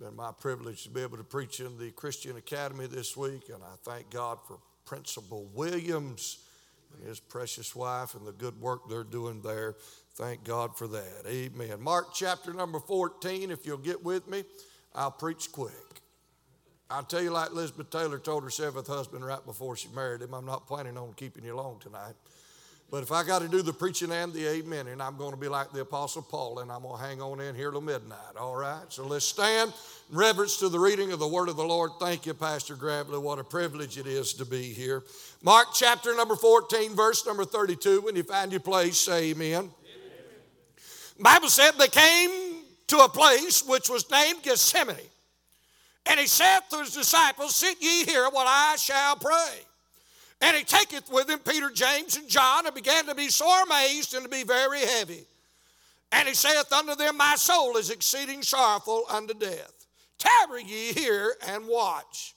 been my privilege to be able to preach in the Christian Academy this week, and I thank God for Principal Williams and his precious wife and the good work they're doing there. Thank God for that. Amen. Mark chapter number 14, if you'll get with me, I'll preach quick. I'll tell you, like Elizabeth Taylor told her seventh husband right before she married him, I'm not planning on keeping you long tonight. But if I got to do the preaching and the amen, and I'm going to be like the Apostle Paul, and I'm going to hang on in here till midnight, all right? So let's stand in reverence to the reading of the word of the Lord. Thank you, Pastor Gravely. What a privilege it is to be here. Mark chapter number 14, verse number 32. When you find your place, say amen. amen. Bible said they came to a place which was named Gethsemane. And he said to his disciples, Sit ye here while I shall pray. And he taketh with him Peter, James, and John, and began to be sore amazed and to be very heavy. And he saith unto them, My soul is exceeding sorrowful unto death. Tarry ye here and watch.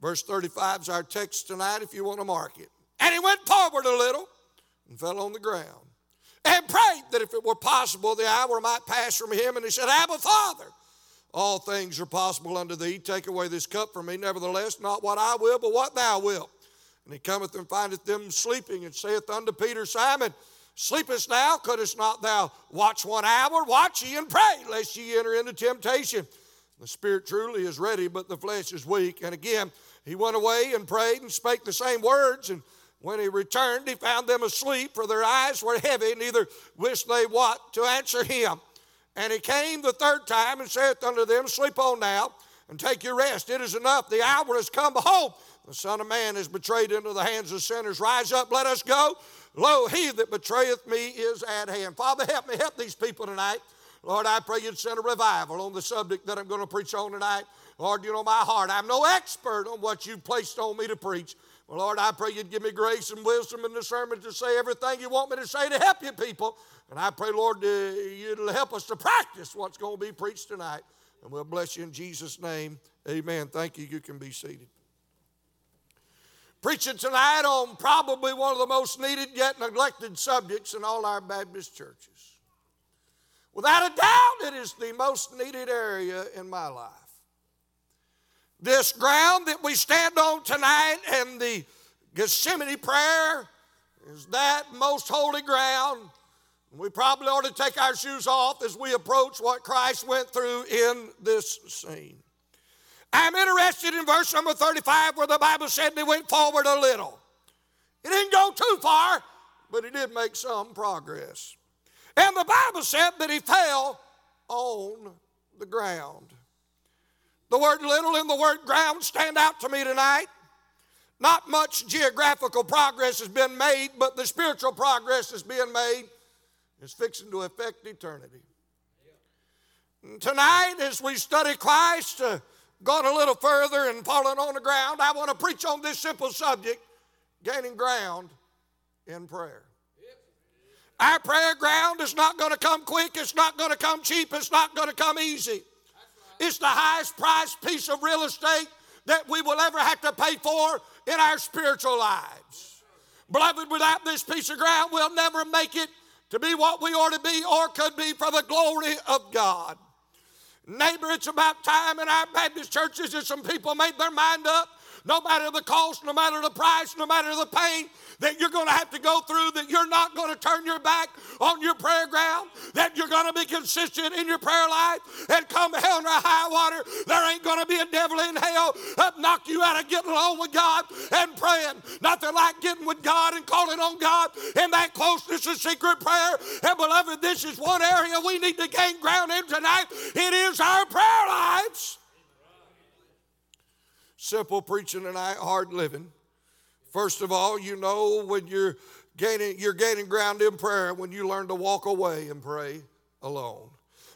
Verse 35 is our text tonight if you want to mark it. And he went forward a little and fell on the ground and prayed that if it were possible, the hour might pass from him. And he said, Abba, Father, all things are possible unto thee. Take away this cup from me. Nevertheless, not what I will, but what thou wilt. And he cometh and findeth them sleeping, and saith unto Peter, Simon, sleepest thou? Couldst not thou watch one hour? Watch ye and pray, lest ye enter into temptation. The spirit truly is ready, but the flesh is weak. And again, he went away and prayed and spake the same words. And when he returned, he found them asleep, for their eyes were heavy, neither wished they what to answer him. And he came the third time and saith unto them, Sleep on now and take your rest. It is enough. The hour has come. Behold, the Son of Man is betrayed into the hands of sinners. Rise up, let us go. Lo, he that betrayeth me is at hand. Father, help me, help these people tonight. Lord, I pray you'd send a revival on the subject that I'm going to preach on tonight. Lord, you know my heart. I'm no expert on what you've placed on me to preach. Well, Lord, I pray you'd give me grace and wisdom and discernment to say everything you want me to say to help you people. And I pray, Lord, uh, you'll help us to practice what's going to be preached tonight. And we'll bless you in Jesus' name. Amen. Thank you. You can be seated. Preaching tonight on probably one of the most needed yet neglected subjects in all our Baptist churches. Without a doubt, it is the most needed area in my life. This ground that we stand on tonight and the Gethsemane prayer is that most holy ground. We probably ought to take our shoes off as we approach what Christ went through in this scene. I'm interested in verse number 35 where the Bible said they went forward a little. It didn't go too far, but it did make some progress. And the Bible said that he fell on the ground. The word little and the word ground stand out to me tonight. Not much geographical progress has been made, but the spiritual progress that's being made is fixing to affect eternity. Tonight, as we study Christ, uh, gone a little further and fallen on the ground, I want to preach on this simple subject gaining ground in prayer. Our prayer ground is not going to come quick, it's not going to come cheap, it's not going to come easy. It's the highest priced piece of real estate that we will ever have to pay for in our spiritual lives. Beloved, without this piece of ground, we'll never make it to be what we ought to be or could be for the glory of God. Neighbor, it's about time in our Baptist churches that some people made their mind up no matter the cost, no matter the price, no matter the pain that you're going to have to go through, that you're not going to turn your back on your prayer ground, that you're going to be consistent in your prayer life, and come hell or high water, there ain't going to be a devil in hell that knock you out of getting along with God and praying. Nothing like getting with God and calling on God in that closeness of secret prayer. And beloved, this is one area we need to gain ground in tonight. It is our prayer lives. Simple preaching tonight, hard living. First of all, you know when you're gaining, you're gaining ground in prayer when you learn to walk away and pray alone.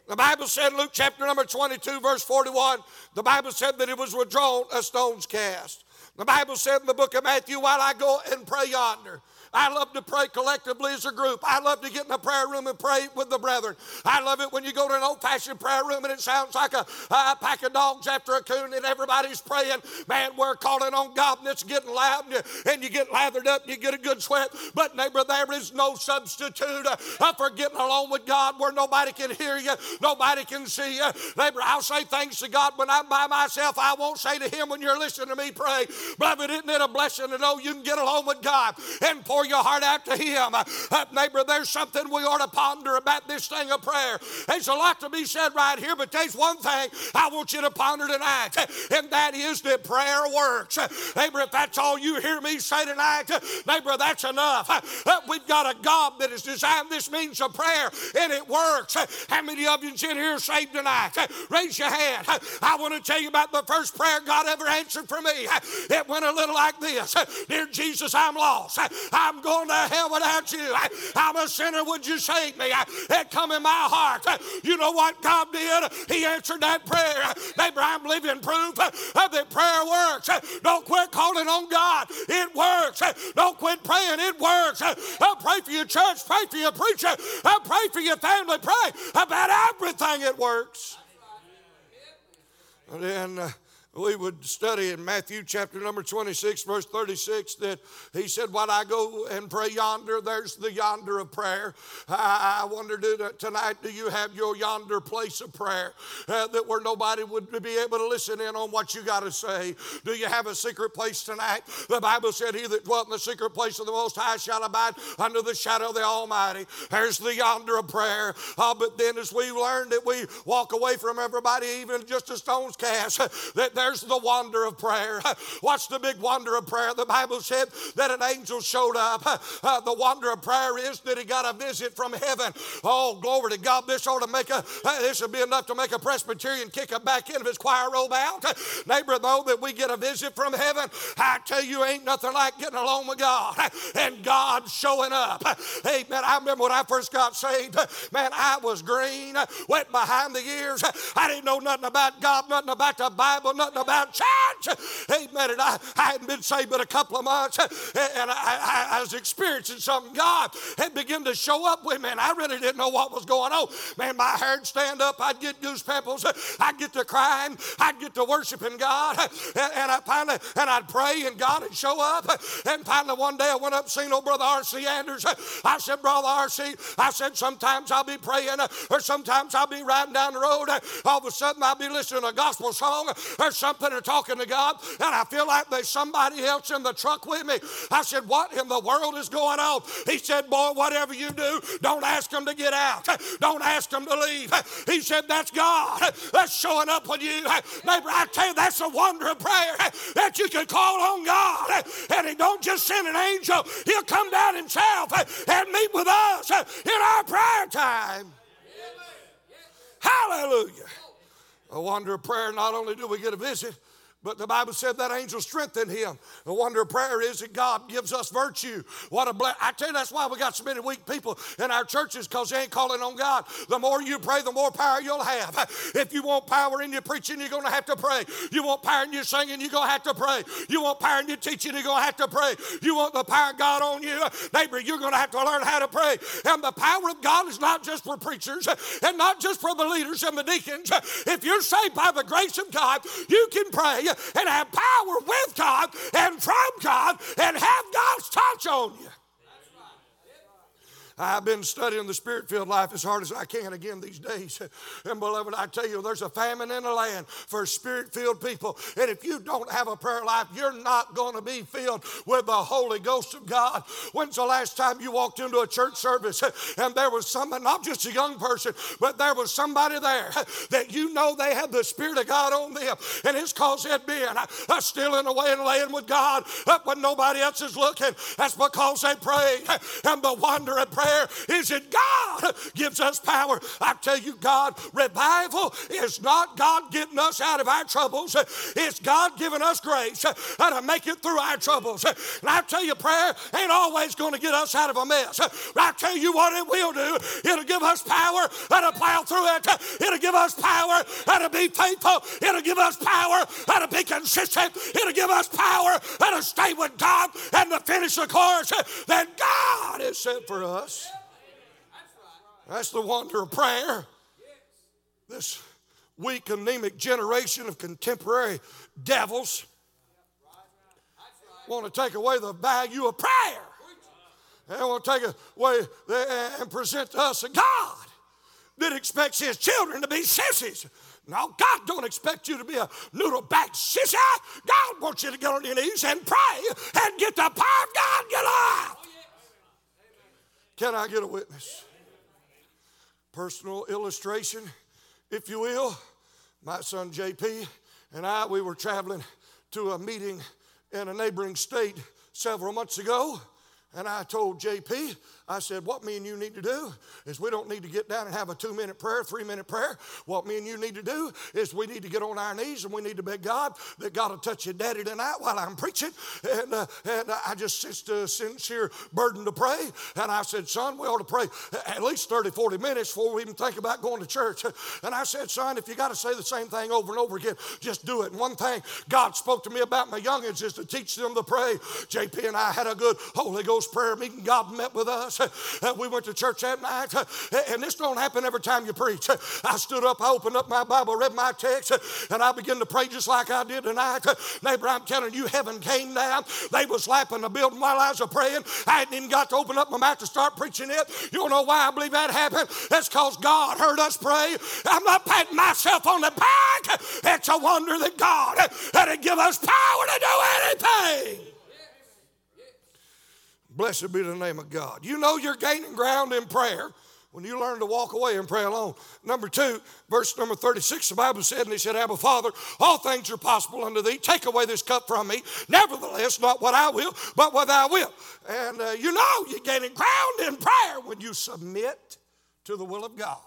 The Bible said, Luke chapter number 22, verse 41, the Bible said that it was withdrawn, a stone's cast. The Bible said in the book of Matthew, while I go and pray yonder, I love to pray collectively as a group. I love to get in a prayer room and pray with the brethren. I love it when you go to an old fashioned prayer room and it sounds like a, a pack of dogs after a coon and everybody's praying. Man, we're calling on God and it's getting loud and you, and you get lathered up and you get a good sweat. But, neighbor, there is no substitute uh, for getting along with God where nobody can hear you, nobody can see you. Neighbor, I'll say thanks to God when I'm by myself. I won't say to Him when you're listening to me pray. Beloved, isn't it a blessing to know you can get along with God and pour your heart out to Him? Uh, neighbor, there's something we ought to ponder about this thing of prayer. There's a lot to be said right here, but there's one thing I want you to ponder tonight, and that is that prayer works. Neighbor, if that's all you hear me say tonight, neighbor, that's enough. We've got a God that has designed this means of prayer, and it works. How many of you in here saved tonight? Raise your hand. I want to tell you about the first prayer God ever answered for me. It went a little like this Dear Jesus, I'm lost. I'm going to hell without you. I'm a sinner. Would you save me? It come in my heart. You know what God did? He answered that prayer. Neighbor, I'm living proof that prayer works. Don't quit calling on God. It works. Don't quit praying. It works. I pray for your church. Pray for your preacher. I pray for your family. Pray about everything. It works. And then uh, we would study in Matthew chapter number 26, verse 36, that he said, While I go and pray yonder, there's the yonder of prayer. I, wonder tonight, do you have your yonder place of prayer uh, that where nobody would be able to listen in on what you got to say? Do you have a secret place tonight? The Bible said, He that dwelt in the secret place of the Most High shall abide under the shadow of the Almighty. There's the yonder of prayer. Uh, but then as we learn that we walk away from everybody, even just a stone's cast, that there's the wonder of prayer. What's the big wonder of prayer? The Bible said that an angel showed up. Uh, the wonder of prayer is that he got a visit from heaven. Oh, glory to God. This ought to make a, uh, this would be enough to make a Presbyterian kick a back end of his choir robe out. Neighbor, though, that we get a visit from heaven, I tell you, ain't nothing like getting along with God and God showing up. Hey, man, I remember when I first got saved, man, I was green, wet behind the ears. I didn't know nothing about God, nothing about the Bible, nothing about church. Amen. And I, I hadn't been saved but a couple of months, and I, I, I was experiencing something. God had begun to show up with me, and I really didn't know what was going on. Man, my hair'd stand up. I'd get goose pimples. I'd get to crying. I'd get to worshiping God. And, and I finally, and I'd pray, and God would show up. And finally, one day I went up and seen old brother R.C. Anders. I said, Brother R.C., I said, sometimes I'll be praying, or sometimes I'll be riding down the road. All of a sudden, I'll be listening to a gospel song, or something or talking to God, and I feel like there's somebody else in the truck with me. I said, What in the world is going on? He said, Boy, whatever you do, don't ask them to get out. Don't ask them to leave. He said, That's God. That's showing up with you. Neighbor, I tell you, that's a wonder of prayer that you can call on God. And He don't just send an angel, He'll come down Himself and meet with us in our prayer time. Hallelujah. A wonder of prayer, not only do we get a visit, but the Bible said that angel strengthened him. The wonder of prayer is that God gives us virtue. What a blessing. I tell you, that's why we got so many weak people in our churches because they ain't calling on God. The more you pray, the more power you'll have. If you want power in your preaching, you're going to have to pray. You want power in your singing, you're going to have to pray. You want power in your teaching, you're going to have to pray. You want the power of God on you, neighbor, you're going to have to learn how to pray. And the power of God is not just for preachers and not just for the leaders and the deacons. If you're saved by the grace of God, you can pray and have power with God and from God and have God's touch on you. I've been studying the spirit filled life as hard as I can again these days. And beloved, I tell you, there's a famine in the land for spirit filled people. And if you don't have a prayer life, you're not going to be filled with the Holy Ghost of God. When's the last time you walked into a church service and there was someone, not just a young person, but there was somebody there that you know they had the Spirit of God on them? And it's because they'd been uh, stealing away and laying with God when nobody else is looking. That's because they prayed. And the wonder of prayer prayer is that God gives us power. I tell you, God, revival is not God getting us out of our troubles, it's God giving us grace how to make it through our troubles. And I tell you, prayer ain't always going to get us out of a mess. But I tell you what it will do. It'll give us power how to plow through it. It'll give us power how to be faithful. It'll give us power to be consistent. It'll give us power to stay with God and to finish the course that God has set for us. That's the wonder of prayer. This weak, anemic generation of contemporary devils want to take away the value of prayer. They want to take away and present to us a God that expects his children to be sissies. No, God don't expect you to be a noodle back sissy. God wants you to get on your knees and pray and get the power of God your life. Can I get a witness? Personal illustration, if you will. My son JP and I, we were traveling to a meeting in a neighboring state several months ago. And I told JP, I said, What me and you need to do is we don't need to get down and have a two minute prayer, three minute prayer. What me and you need to do is we need to get on our knees and we need to beg God that God will touch your daddy tonight while I'm preaching. And, uh, and I just sensed a sincere burden to pray. And I said, Son, we ought to pray at least 30, 40 minutes before we even think about going to church. And I said, Son, if you got to say the same thing over and over again, just do it. And one thing God spoke to me about my youngins is to teach them to pray. JP and I had a good Holy Ghost prayer meeting. God met with us. Uh, we went to church that night, uh, and this don't happen every time you preach. I stood up, I opened up my Bible, read my text, and I began to pray just like I did tonight. Neighbor, I'm telling you, heaven came down. They was lapping the building while I was praying. I hadn't even got to open up my mouth to start preaching it. You don't know why I believe that happened? That's because God heard us pray. I'm not patting myself on the back. It's a wonder that God had to give us power to do anything. Blessed be the name of God. You know you're gaining ground in prayer when you learn to walk away and pray alone. Number two, verse number 36, the Bible said, and he said, Abba Father, all things are possible unto thee. Take away this cup from me. Nevertheless, not what I will, but what thou wilt. And uh, you know you're gaining ground in prayer when you submit to the will of God.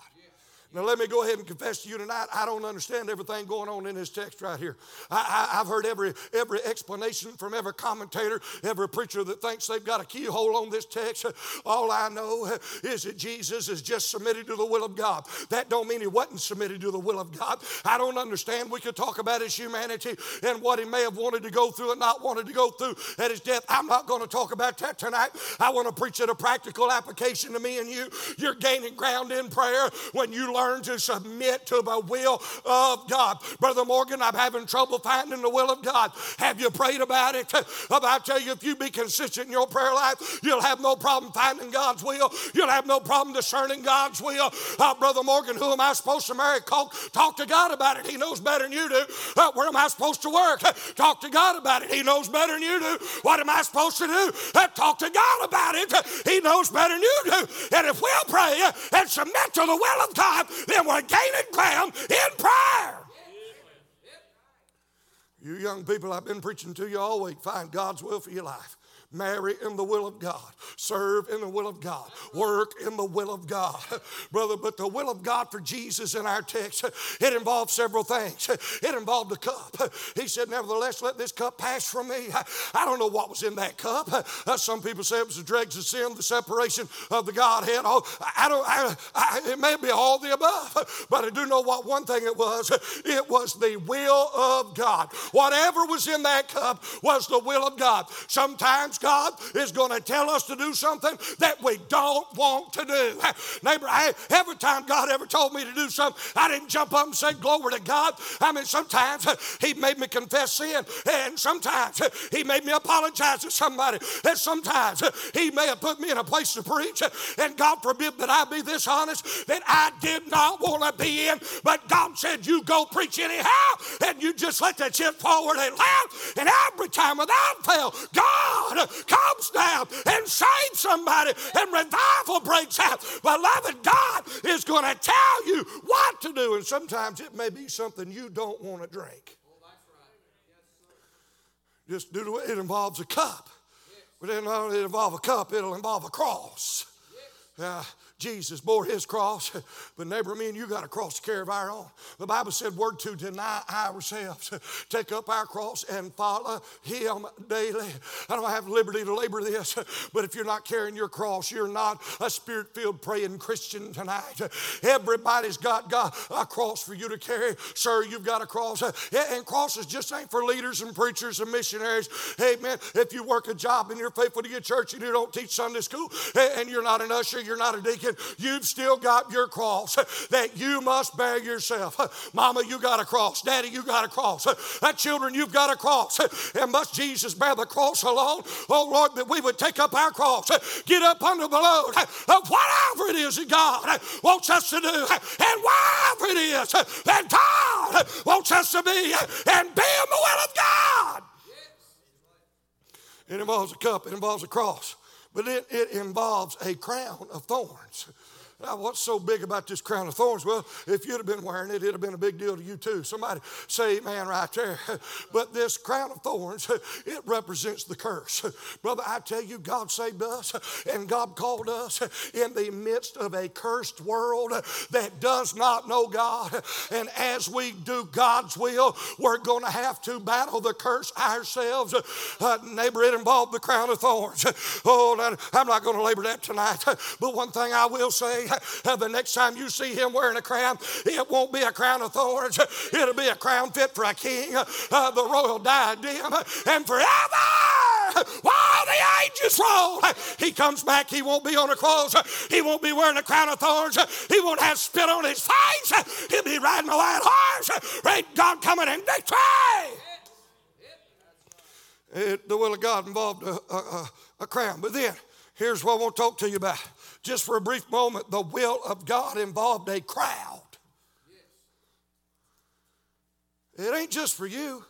Now, let me go ahead and confess to you tonight, I don't understand everything going on in this text right here. I, have heard every, every explanation from every commentator, every preacher that thinks they've got a keyhole on this text. All I know is that Jesus is just submitted to the will of God. That don't mean he wasn't submitted to the will of God. I don't understand. We could talk about his humanity and what he may have wanted to go through and not wanted to go through at his death. I'm not going to talk about that tonight. I want to preach it a practical application to me and you. You're gaining ground in prayer when you learn learn to submit to the will of God. Brother Morgan, I'm having trouble finding the will of God. Have you prayed about it? I tell you, if you be consistent in your prayer life, you'll have no problem finding God's will. You'll have no problem discerning God's will. Uh, Brother Morgan, who am I supposed to marry? Talk, talk to God about it. He knows better than you do. Uh, where am I supposed to work? Talk to God about it. He knows better than you do. What am I supposed to do? Uh, talk to God about it. He knows better than you do. And if we'll pray and submit to the will of God, then we're gaining ground in prayer. You young people, I've been preaching to you all week. Find God's will for your life marry in the will of God, serve in the will of God, work in the will of God. Brother, but the will of God for Jesus in our text, it involved several things. It involved a cup. He said, Nevertheless, let this cup pass from me. I don't know what was in that cup. Some people say it was the dregs of sin, the separation of the Godhead. Oh, I don't, I, I, it may be all the above, but I do know what one thing it was. It was the will of God. Whatever was in that cup was the will of God. Sometimes God is going to tell us to do something that we don't want to do. Neighbor, I, every time God ever told me to do something, I didn't jump up and say, Glory to God. I mean, sometimes He made me confess sin, and sometimes He made me apologize to somebody, and sometimes He may have put me in a place to preach, and God forbid that I be this honest that I did not want to be in, but God said, You go preach anyhow, and you just let the chip forward and laugh, and every time without fail, God comes down and saves somebody and revival breaks out. Beloved, God is going to tell you what to do, and sometimes it may be something you don't want to drink. Just do the way it involves a cup. But it not only involve a cup, it'll involve a cross. Uh, Jesus bore his cross, but neighbor, me and you got a cross to carry of our own. The Bible said, "Word to deny ourselves, take up our cross and follow Him daily." I don't have liberty to labor this, but if you're not carrying your cross, you're not a spirit-filled praying Christian tonight. Everybody's got God a cross for you to carry, sir. You've got a cross, and crosses just ain't for leaders and preachers and missionaries. Hey, man, if you work a job and you're faithful to your church and you don't teach Sunday school, and you're not an usher, you're not a deacon you've still got your cross that you must bear yourself. Mama, you got a cross. Daddy, you got a cross. That children, you've got a cross. And must Jesus bear the cross alone? Oh Lord, that we would take up our cross, get up under the load of whatever it is that God wants us to do, and whatever it is that God wants us to be, and be in the will of God. It involves a cup, it involves a cross but it, it involves a crown of thorns. Now, what's so big about this crown of thorns? Well, if you'd have been wearing it, it'd have been a big deal to you too. Somebody say amen right there. But this crown of thorns, it represents the curse. Brother, I tell you, God saved us and God called us in the midst of a cursed world that does not know God. And as we do God's will, we're going to have to battle the curse ourselves. Uh, neighbor, it involved the crown of thorns. Oh, I'm not going to labor that tonight. But one thing I will say the next time you see him wearing a crown, it won't be a crown of thorns. It'll be a crown fit for a king, uh, the royal diadem, and forever while the ages roll. He comes back, he won't be on a cross, he won't be wearing a crown of thorns, he won't have spit on his face, he'll be riding a white horse. Great God coming in victory. It, the will of God involved a, a, a crown. But then, here's what I want to talk to you about just for a brief moment, the will of God involved a crowd. It ain't just for you.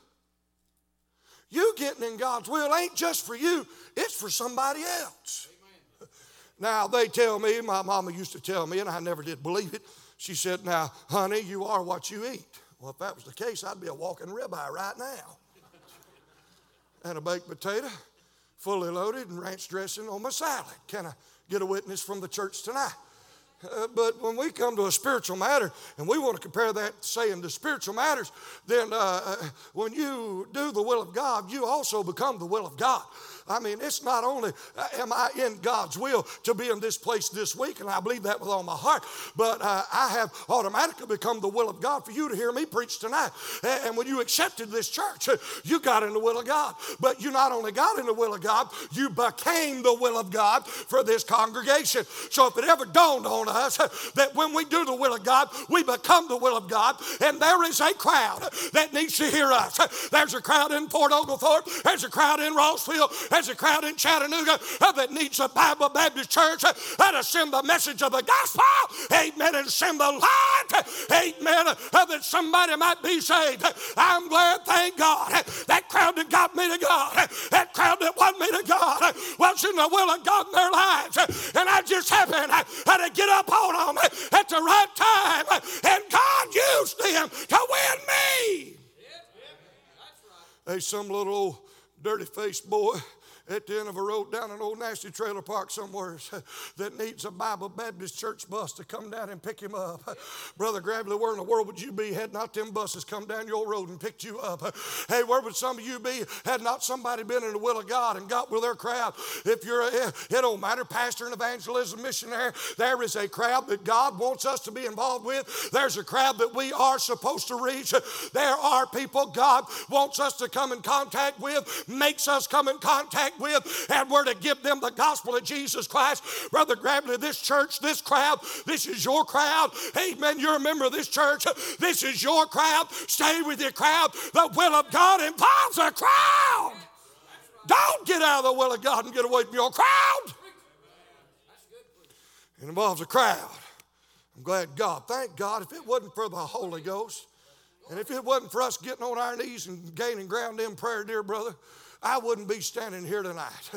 You getting in God's will ain't just for you, it's for somebody else. Amen. Now, they tell me, my mama used to tell me, and I never did believe it. She said, Now, honey, you are what you eat. Well, if that was the case, I'd be a walking ribeye right now. and a baked potato, fully loaded, and ranch dressing on my salad. Can I? Get a witness from the church tonight. Uh, but when we come to a spiritual matter and we want to compare that saying to spiritual matters, then uh, uh, when you do the will of God, you also become the will of God. I mean, it's not only uh, am I in God's will to be in this place this week, and I believe that with all my heart, but uh, I have automatically become the will of God for you to hear me preach tonight. And when you accepted this church, you got in the will of God. But you not only got in the will of God, you became the will of God for this congregation. So if it ever dawned on us that when we do the will of God, we become the will of God, and there is a crowd that needs to hear us. There's a crowd in Fort Oglethorpe, there's a crowd in Rossville, there's a crowd in Chattanooga uh, that needs a Bible Baptist church uh, to send the message of the gospel. Amen. And send the light. Amen. Uh, that somebody might be saved. I'm glad, thank God. That crowd that got me to God, that crowd that won me to God, was in the will of God in their lives. And I just happened to get up on them at the right time. And God used them to win me. Hey, some little dirty faced boy at the end of a road down an old nasty trailer park somewhere that needs a Bible Baptist church bus to come down and pick him up. Brother Gravely, where in the world would you be had not them buses come down your road and picked you up? Hey, where would some of you be had not somebody been in the will of God and got with their crowd? If you're, a, it don't matter, pastor and evangelism missionary, there is a crowd that God wants us to be involved with. There's a crowd that we are supposed to reach. There are people God wants us to come in contact with, makes us come in contact with, and we're to give them the gospel of Jesus Christ. Brother Gravely, this church, this crowd, this is your crowd. Amen. You're a member of this church. This is your crowd. Stay with your crowd. The will of God involves a crowd. Don't get out of the will of God and get away from your crowd. It involves a crowd. I'm glad God, thank God, if it wasn't for the Holy Ghost, and if it wasn't for us getting on our knees and gaining ground in prayer, dear brother, I wouldn't be standing here tonight.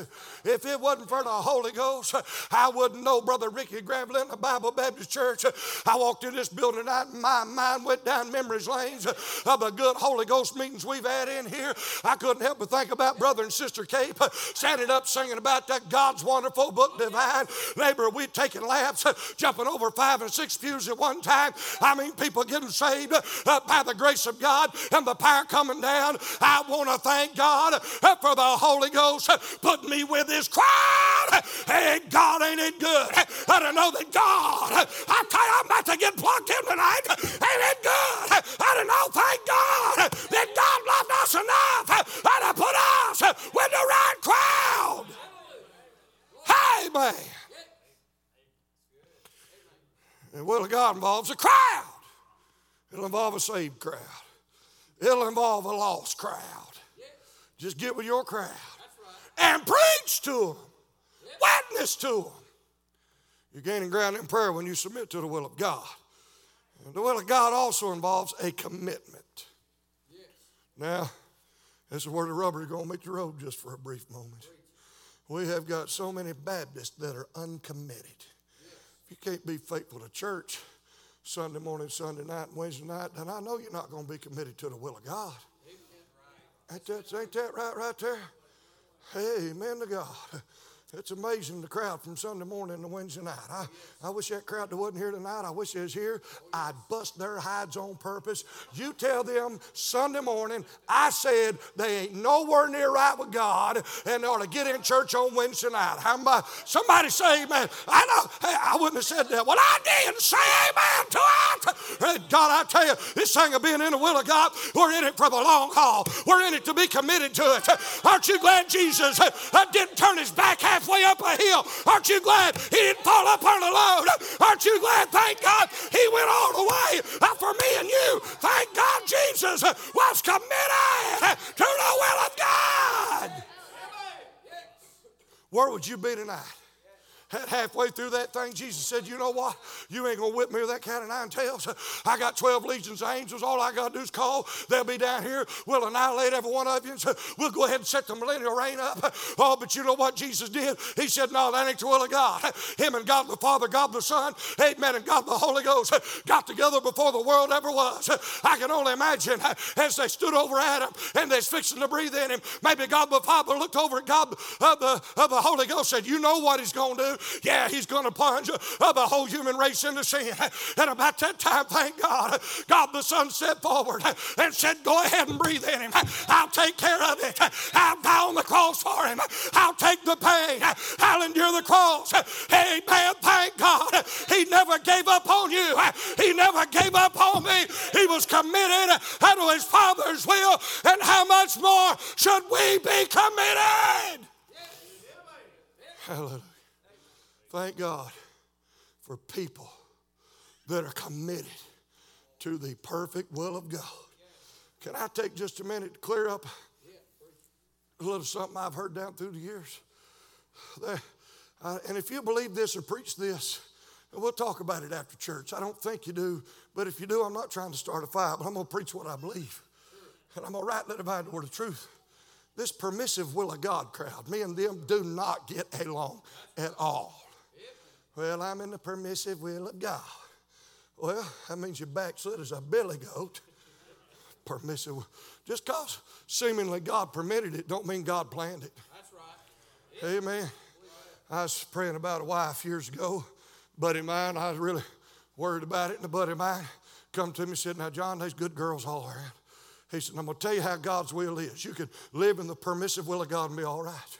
If it wasn't for the Holy Ghost, I wouldn't know Brother Ricky Gravely the Bible Baptist Church. I walked in this building tonight and my mind went down memories lanes of the good Holy Ghost meetings we've had in here. I couldn't help but think about Brother and Sister Cape standing up singing about that God's wonderful book divine. Neighbor, we'd taken laps, jumping over five and six pews at one time. I mean, people getting saved uh, by the grace of God and the power coming down. I want to thank God uh, for the Holy Ghost put me with this crowd. Hey, God, ain't it good? I don't know that God, I tell you, I'm about to get plugged in tonight. Ain't it good? I don't know, thank God that God loved us enough to put us with the right crowd. Hey, man. And will of God involves a crowd. It'll involve a saved crowd. It'll involve a lost crowd. Just get with your crowd and preach to them, witness to them. You're gaining ground in prayer when you submit to the will of God. And the will of God also involves a commitment. Now, this is where the rubber is going to meet the road just for a brief moment. We have got so many Baptists that are uncommitted. If you can't be faithful to church Sunday morning, Sunday night, Wednesday night, then I know you're not going to be committed to the will of God. Ain't that, ain't that right right there? Amen to God. It's amazing the crowd from Sunday morning to Wednesday night. I, I wish that crowd that wasn't here tonight, I wish it was here. I'd bust their hides on purpose. You tell them Sunday morning, I said they ain't nowhere near right with God and they ought to get in church on Wednesday night. How about somebody say amen? I know, hey, I wouldn't have said that. Well, I did say amen to it. God, I tell you, this thing of being in the will of God, we're in it for the long haul. We're in it to be committed to it. Aren't you glad Jesus uh, didn't turn his back halfway up a hill. Aren't you glad he didn't fall up on the load? Aren't you glad, thank God, he went all the way uh, for me and you? Thank God Jesus was committed to the will of God. Where would you be tonight? Halfway through that thing, Jesus said, You know what? You ain't going to whip me with that cat of nine tails. I got 12 legions of angels. All I got to do is call. They'll be down here. We'll annihilate every one of you. So we'll go ahead and set the millennial reign up. Oh, but you know what Jesus did? He said, No, that ain't the will of God. Him and God the Father, God the Son, amen, and God the Holy Ghost got together before the world ever was. I can only imagine as they stood over Adam and they're fixing to breathe in him. Maybe God the Father looked over at God of the, of the Holy Ghost said, You know what he's going to do. Yeah, he's going to plunge the whole human race into sin. And about that time, thank God, God the Son stepped forward and said, Go ahead and breathe in him. I'll take care of it. I'll die on the cross for him. I'll take the pain. I'll endure the cross. Amen. Thank God. He never gave up on you. He never gave up on me. He was committed to his Father's will. And how much more should we be committed? Hallelujah. Thank God for people that are committed to the perfect will of God. Can I take just a minute to clear up a little something I've heard down through the years? uh, and if you believe this or preach this, we'll talk about it after church. I don't think you do, but if you do, I'm not trying to start a fight, but I'm going to preach what I believe. And I'm going to rightly divide the word of truth. This permissive will of God crowd, me and them do not get along at all. Well, I'm in the permissive will of God. Well, that means you're backslid as a billy goat. Permissive. Just because seemingly God permitted it, don't mean God planned it. That's right. Amen. I was praying about a wife years ago. Buddy of mine, I was really worried about it, and a buddy of mine come to me and said, Now, John, there's good girls all around. He said, I'm going to tell you how God's will is. You can live in the permissive will of God and be all right.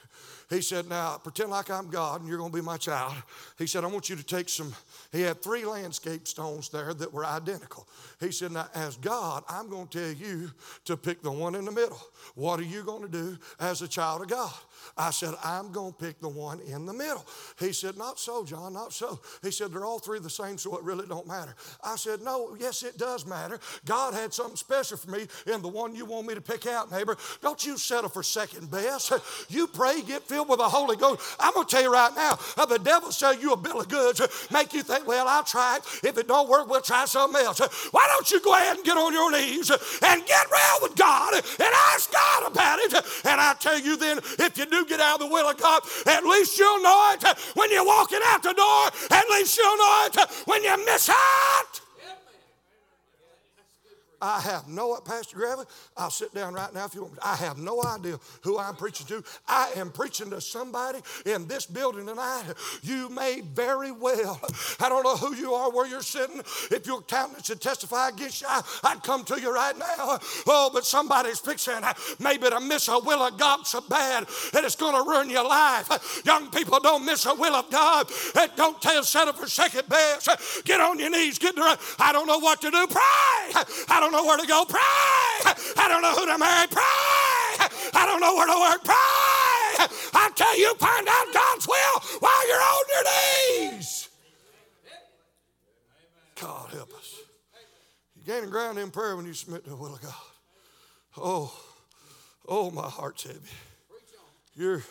He said, Now pretend like I'm God and you're going to be my child. He said, I want you to take some. He had three landscape stones there that were identical. He said, Now, as God, I'm going to tell you to pick the one in the middle. What are you going to do as a child of God? I said, I'm going to pick the one in the middle. He said, Not so, John, not so. He said, They're all three the same, so it really don't matter. I said, No, yes, it does matter. God had something special for me in the one you want me to pick out, neighbor. Don't you settle for second best. You pray, get filled with the Holy Ghost. I'm going to tell you right now, uh, the devil sell you a bill of goods, uh, make you think, Well, I'll try it. If it don't work, we'll try something else. Why don't you go ahead and get on your knees and get real with God and ask God about it. And I tell you then, if you do get out of the will of God, at least you'll know it when you're walking out the door. At least you'll know it when you miss out. I have no, Pastor Gravely, I'll sit down right now if you want me. I have no idea who I'm preaching to. I am preaching to somebody in this building tonight. You may very well, I don't know who you are, where you're sitting. If your countenance should testify against you, I, would come to you right now. Oh, but somebody's fixing maybe to miss a will of God so bad that it's going to ruin your life. Young people don't miss a will of God. Don't tell settle for second best. Get on your knees. Get the, I don't know what to do. Pray. I don't don't know where to go, pray. I don't know who to marry, pray. I don't know where to work, pray. I tell you, find out God's will while you're on your knees. God help us. You're gaining ground in prayer when you submit to the will of God. Oh, oh, my heart's heavy. You're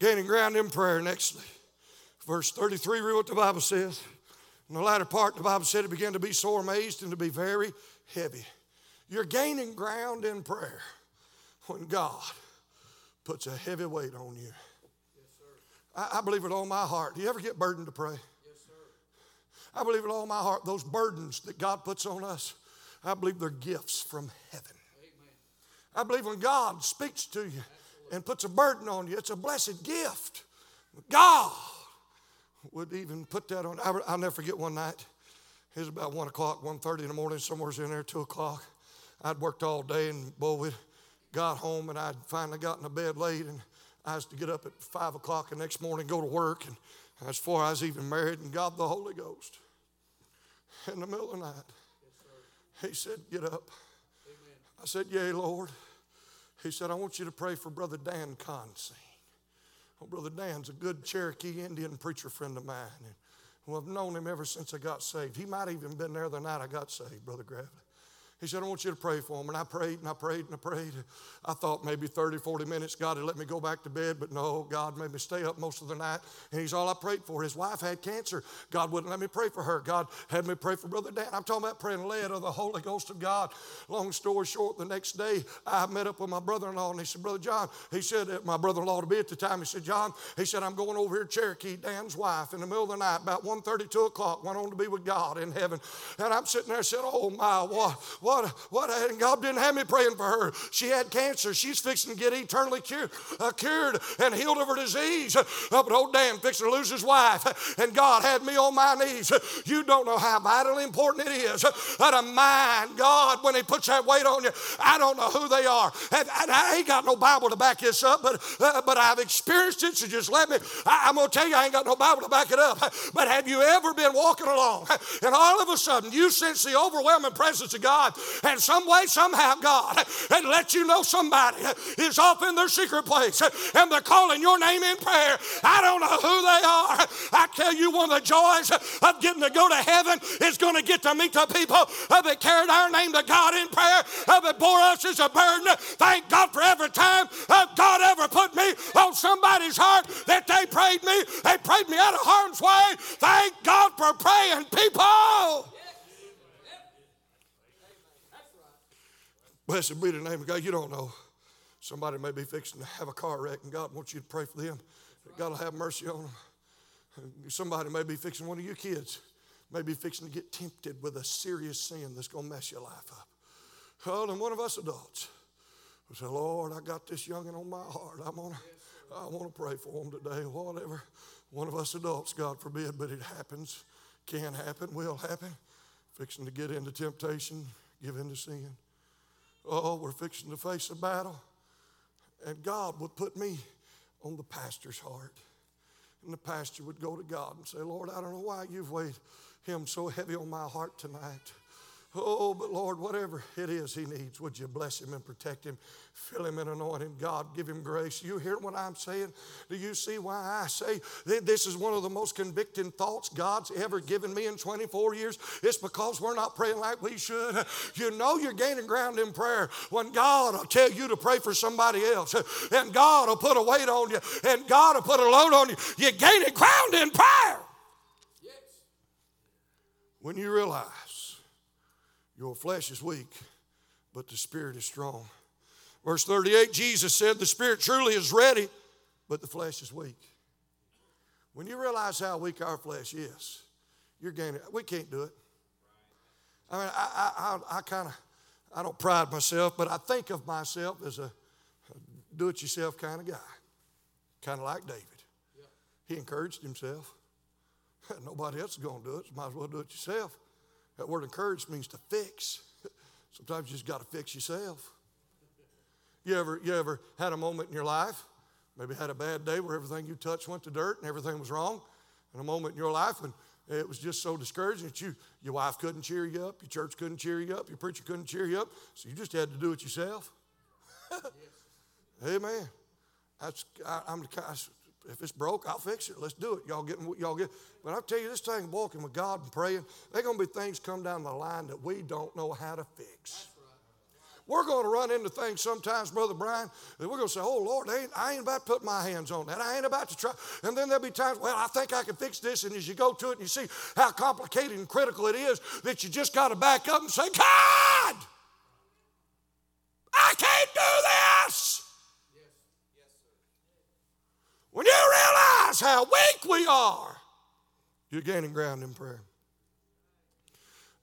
gaining ground in prayer. Nextly, verse 33, read what the Bible says. In the latter part, the Bible said it began to be sore amazed and to be very heavy. You're gaining ground in prayer when God puts a heavy weight on you. Yes, I, I, believe it all my heart. Do you ever get burdened to pray? Yes, sir. I believe it all my heart. Those burdens that God puts on us, I believe they're gifts from heaven. Amen. I believe when God speaks to you Absolutely. and puts a burden on you, it's a blessed gift. God would even put that on. I, I'll never forget one night. It was about 1 o'clock, 1.30 in the morning, somewhere's in there, 2 o'clock. I'd worked all day and boy, we got home and I'd finally gotten to bed late and I was to get up at 5 o'clock the next morning, go to work. And as far as even married and God the Holy Ghost in the middle of the night. Yes, he said, Get up. Amen. I said, Yea, Lord. He said, I want you to pray for Brother Dan Consine. Well, Brother Dan's a good Cherokee Indian preacher friend of mine. And well, I've known him ever since I got saved. He might have even been there the night I got saved, Brother Gravely. He said, I want you to pray for him. And I prayed and I prayed and I prayed. I thought maybe 30, 40 minutes God had let me go back to bed, but no, God made me stay up most of the night. And he's all I prayed for. His wife had cancer. God wouldn't let me pray for her. God had me pray for Brother Dan. I'm talking about praying led of the Holy Ghost of God. Long story short, the next day I met up with my brother in law and he said, Brother John, he said, my brother in law to be at the time, he said, John, he said, I'm going over here to Cherokee, Dan's wife, in the middle of the night, about 1.30, 2 o'clock, went on to be with God in heaven. And I'm sitting there said, Oh my, what, what, what, and God didn't have me praying for her. She had cancer. She's fixing to get eternally cured, uh, cured and healed of her disease. Uh, but old Dan fixing to lose his wife, and God had me on my knees. You don't know how vitally important it is that a mind, God, when He puts that weight on you, I don't know who they are. And, and I ain't got no Bible to back this up, but, uh, but I've experienced it, so just let me. I, I'm going to tell you, I ain't got no Bible to back it up. But have you ever been walking along, and all of a sudden you sense the overwhelming presence of God, and some way, somehow, God, and let you know somebody is off in their secret place and they're calling your name in prayer. I don't know who they are. I tell you, one of the joys of getting to go to heaven is going to get to meet the people that carried our name to God in prayer, that bore us as a burden. Thank God for every time God ever put me on somebody's heart that they prayed me. They prayed me out of harm's way. Thank God for praying people. Blessed be the name of God. You don't know. Somebody may be fixing to have a car wreck, and God wants you to pray for them. God will have mercy on them. Somebody may be fixing one of your kids, may be fixing to get tempted with a serious sin that's going to mess your life up. Well, and one of us adults will say, Lord, I got this youngin' on my heart. I'm gonna, I want to pray for him today, whatever. One of us adults, God forbid, but it happens, can happen, will happen. Fixing to get into temptation, give into sin. Oh, we're fixing to face a battle. And God would put me on the pastor's heart. And the pastor would go to God and say, Lord, I don't know why you've weighed him so heavy on my heart tonight. Oh, but Lord, whatever it is he needs, would you bless him and protect him, fill him and anoint him? God, give him grace. You hear what I'm saying? Do you see why I say this is one of the most convicting thoughts God's ever given me in 24 years? It's because we're not praying like we should. You know you're gaining ground in prayer when God will tell you to pray for somebody else, and God will put a weight on you, and God will put a load on you. You're gaining ground in prayer. Yes. When you realize your flesh is weak, but the spirit is strong. Verse 38 Jesus said, The Spirit truly is ready, but the flesh is weak. When you realize how weak our flesh is, you're gaining. We can't do it. I mean, I, I, I kind of, I don't pride myself, but I think of myself as a do-it-yourself kind of guy, kind of like David. He encouraged himself. Nobody else is going to do it. So might as well do it yourself. That word encourage means to fix. Sometimes you just got to fix yourself. You ever, you ever had a moment in your life, maybe had a bad day where everything you touched went to dirt and everything was wrong, and a moment in your life when it was just so discouraging that you, your wife couldn't cheer you up, your church couldn't cheer you up, your preacher couldn't cheer you up, so you just had to do it yourself. Amen. That's, I, am if it's broke, I'll fix it. Let's do it. Y'all get, y'all get. But I'll tell you, this thing walking with God and praying, there are going to be things come down the line that we don't know how to fix. We're going to run into things sometimes, Brother Brian, that we're going to say, oh, Lord, I ain't, I ain't about to put my hands on that. I ain't about to try. And then there'll be times, well, I think I can fix this. And as you go to it and you see how complicated and critical it is, that you just got to back up and say, God, I can't do this. When you realize how weak we are, you're gaining ground in prayer.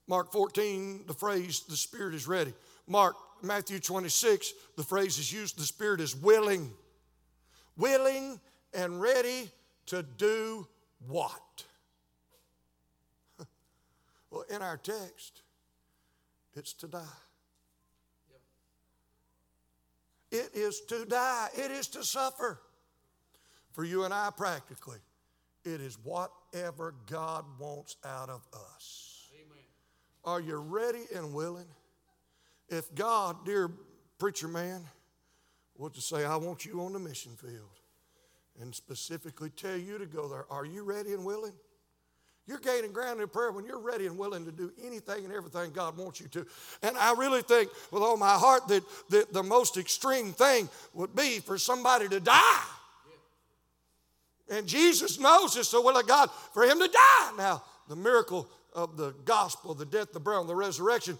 Mark 14, the phrase, the Spirit is ready. Mark Matthew 26, the phrase is used, the Spirit is willing. Willing and ready to do what? well, in our text, it's to die. It is to die, it is to suffer. For you and I, practically, it is whatever God wants out of us. Amen. Are you ready and willing? If God, dear preacher man, were to say, I want you on the mission field and specifically tell you to go there, are you ready and willing? You're gaining ground in prayer when you're ready and willing to do anything and everything God wants you to. And I really think with all my heart that, that the most extreme thing would be for somebody to die. And Jesus knows this, so will of God for him to die. Now, the miracle of the gospel, the death, the burial, the resurrection,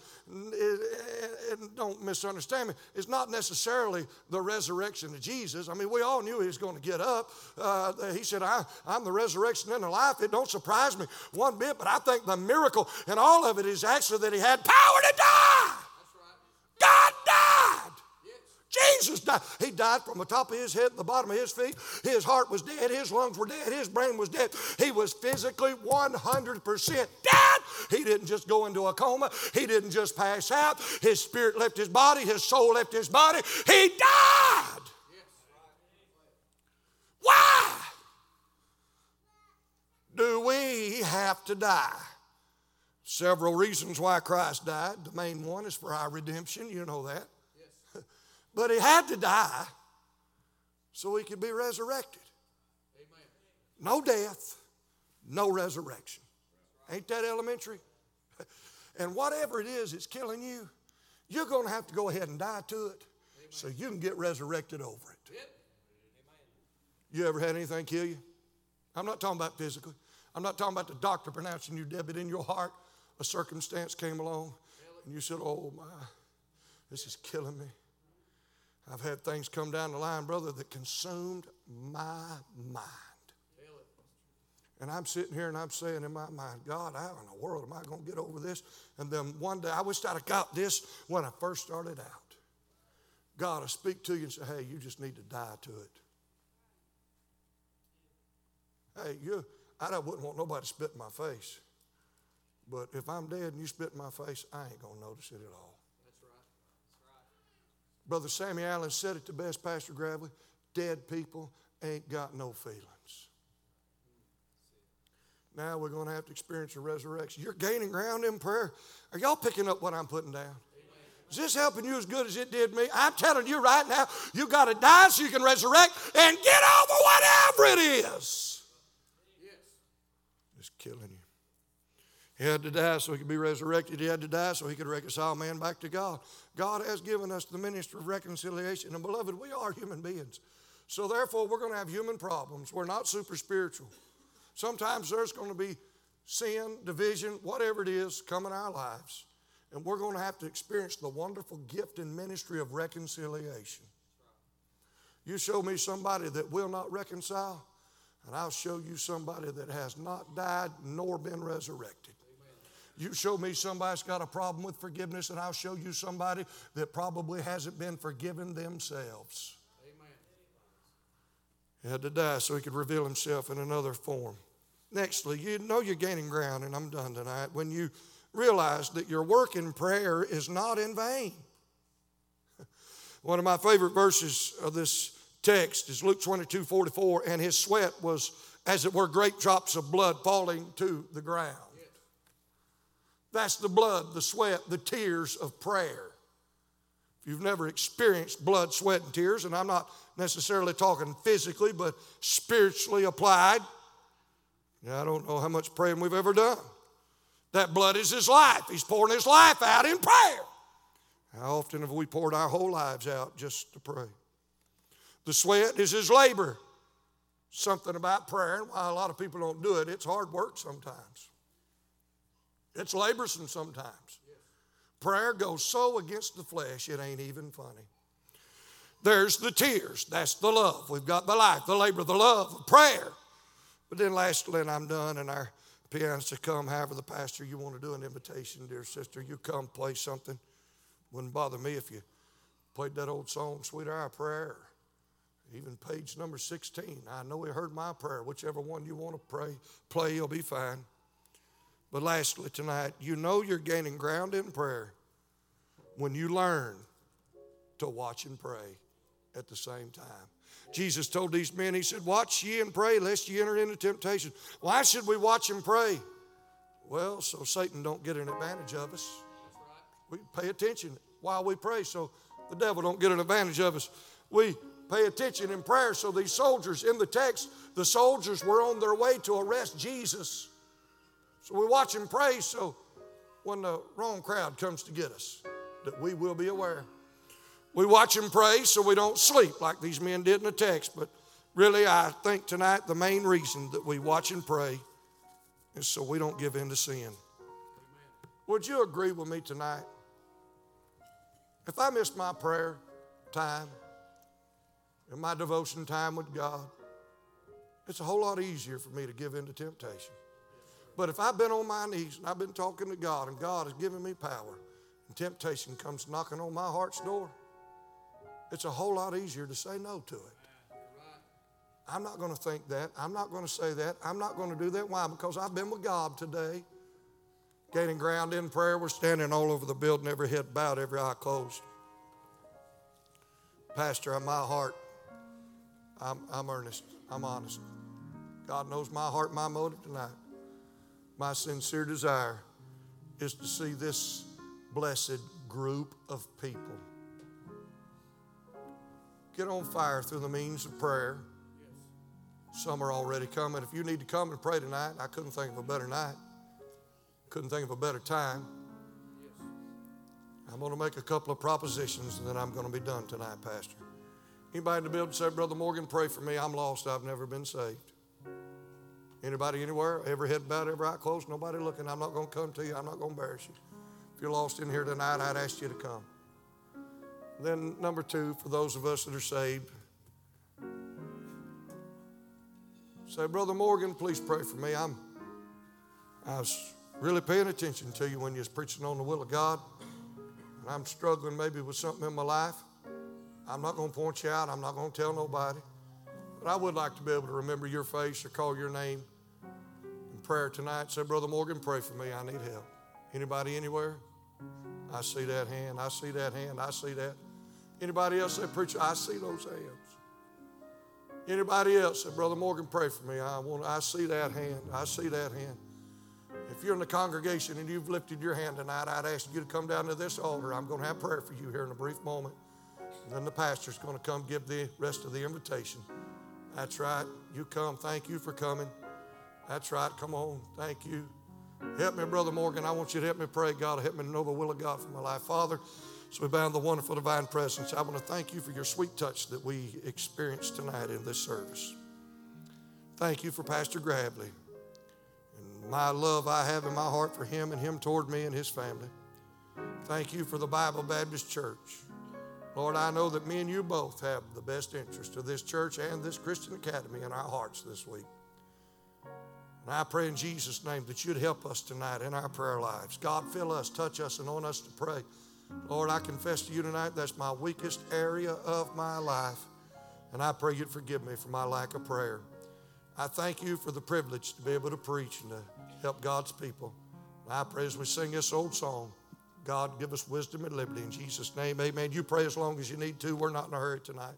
don't misunderstand me, it's not necessarily the resurrection of Jesus. I mean, we all knew he was going to get up. Uh, he said, I, am the resurrection and the life. It don't surprise me one bit, but I think the miracle and all of it is actually that he had power to die. Jesus died. He died from the top of his head to the bottom of his feet. His heart was dead. His lungs were dead. His brain was dead. He was physically 100% dead. He didn't just go into a coma. He didn't just pass out. His spirit left his body. His soul left his body. He died. Why do we have to die? Several reasons why Christ died. The main one is for our redemption. You know that. But he had to die so he could be resurrected. No death, no resurrection. Ain't that elementary? And whatever it is that's killing you, you're going to have to go ahead and die to it so you can get resurrected over it. You ever had anything kill you? I'm not talking about physically. I'm not talking about the doctor pronouncing you dead, but in your heart, a circumstance came along and you said, Oh my, this is killing me. I've had things come down the line, brother, that consumed my mind. And I'm sitting here and I'm saying in my mind, God, how in the world am I going to get over this? And then one day, I wish I'd have got this when I first started out. God will speak to you and say, hey, you just need to die to it. Hey, you, I wouldn't want nobody to spit in my face. But if I'm dead and you spit in my face, I ain't going to notice it at all. Brother Sammy Allen said it the best, Pastor Gravely dead people ain't got no feelings. Now we're going to have to experience a resurrection. You're gaining ground in prayer. Are y'all picking up what I'm putting down? Is this helping you as good as it did me? I'm telling you right now, you got to die so you can resurrect and get over whatever it is. It's killing you. He had to die so he could be resurrected. He had to die so he could reconcile man back to God. God has given us the ministry of reconciliation. And beloved, we are human beings. So therefore, we're going to have human problems. We're not super spiritual. Sometimes there's going to be sin, division, whatever it is, come in our lives. And we're going to have to experience the wonderful gift and ministry of reconciliation. You show me somebody that will not reconcile, and I'll show you somebody that has not died nor been resurrected. You show me somebody that's got a problem with forgiveness, and I'll show you somebody that probably hasn't been forgiven themselves. Amen. He had to die so he could reveal himself in another form. Nextly, you know you're gaining ground, and I'm done tonight, when you realize that your work in prayer is not in vain. One of my favorite verses of this text is Luke 22 44, and his sweat was, as it were, great drops of blood falling to the ground. That's the blood, the sweat, the tears of prayer. If you've never experienced blood, sweat, and tears, and I'm not necessarily talking physically, but spiritually applied, I don't know how much praying we've ever done. That blood is his life. He's pouring his life out in prayer. How often have we poured our whole lives out just to pray? The sweat is his labor. Something about prayer, and why a lot of people don't do it, it's hard work sometimes. It's laborsome sometimes. Prayer goes so against the flesh, it ain't even funny. There's the tears. That's the love. We've got the life, the labor, the love of prayer. But then lastly, and I'm done, and our pianist to come, however, the pastor, you want to do an invitation, dear sister, you come play something. Wouldn't bother me if you played that old song, Sweet Hour Prayer. Even page number 16. I know he heard my prayer. Whichever one you want to pray, play, you'll be fine. But lastly, tonight, you know you're gaining ground in prayer when you learn to watch and pray at the same time. Jesus told these men, He said, Watch ye and pray, lest ye enter into temptation. Why should we watch and pray? Well, so Satan don't get an advantage of us. We pay attention while we pray, so the devil don't get an advantage of us. We pay attention in prayer. So these soldiers in the text, the soldiers were on their way to arrest Jesus. So we watch and pray so when the wrong crowd comes to get us, that we will be aware. We watch and pray so we don't sleep like these men did in the text. But really, I think tonight the main reason that we watch and pray is so we don't give in to sin. Would you agree with me tonight? If I miss my prayer time and my devotion time with God, it's a whole lot easier for me to give in to temptation. But if I've been on my knees and I've been talking to God and God has given me power, and temptation comes knocking on my heart's door, it's a whole lot easier to say no to it. I'm not going to think that. I'm not going to say that. I'm not going to do that. Why? Because I've been with God today, gaining ground in prayer. We're standing all over the building, every head bowed, every eye closed. Pastor, in my heart, I'm, I'm earnest. I'm honest. God knows my heart, my motive tonight. My sincere desire is to see this blessed group of people get on fire through the means of prayer. Some are already coming. If you need to come and pray tonight, I couldn't think of a better night. Couldn't think of a better time. I'm going to make a couple of propositions and then I'm going to be done tonight, Pastor. Anybody in the building say, Brother Morgan, pray for me. I'm lost. I've never been saved. Anybody anywhere? Every head bowed, every eye closed, nobody looking. I'm not going to come to you. I'm not going to embarrass you. If you're lost in here tonight, I'd ask you to come. Then, number two, for those of us that are saved, say, Brother Morgan, please pray for me. I'm, I was really paying attention to you when you was preaching on the will of God. And I'm struggling maybe with something in my life. I'm not going to point you out. I'm not going to tell nobody. But I would like to be able to remember your face or call your name in prayer tonight. Say, Brother Morgan, pray for me. I need help. Anybody anywhere? I see that hand. I see that hand. I see that. Anybody else say, Preacher, I see those hands. Anybody else say, Brother Morgan, pray for me. I want I see that hand. I see that hand. If you're in the congregation and you've lifted your hand tonight, I'd ask you to come down to this altar. I'm going to have prayer for you here in a brief moment. And then the pastor's going to come give the rest of the invitation. That's right. You come. Thank you for coming. That's right. Come on. Thank you. Help me, Brother Morgan. I want you to help me pray, God. Help me to know the will of God for my life. Father, so we bow in the wonderful divine presence. I want to thank you for your sweet touch that we experienced tonight in this service. Thank you for Pastor Gravely and my love I have in my heart for him and him toward me and his family. Thank you for the Bible Baptist Church. Lord, I know that me and you both have the best interest of this church and this Christian Academy in our hearts this week. And I pray in Jesus' name that you'd help us tonight in our prayer lives. God, fill us, touch us, and on us to pray. Lord, I confess to you tonight that's my weakest area of my life. And I pray you'd forgive me for my lack of prayer. I thank you for the privilege to be able to preach and to help God's people. And I pray as we sing this old song, God, give us wisdom and liberty. In Jesus' name, amen. You pray as long as you need to. We're not in a hurry tonight.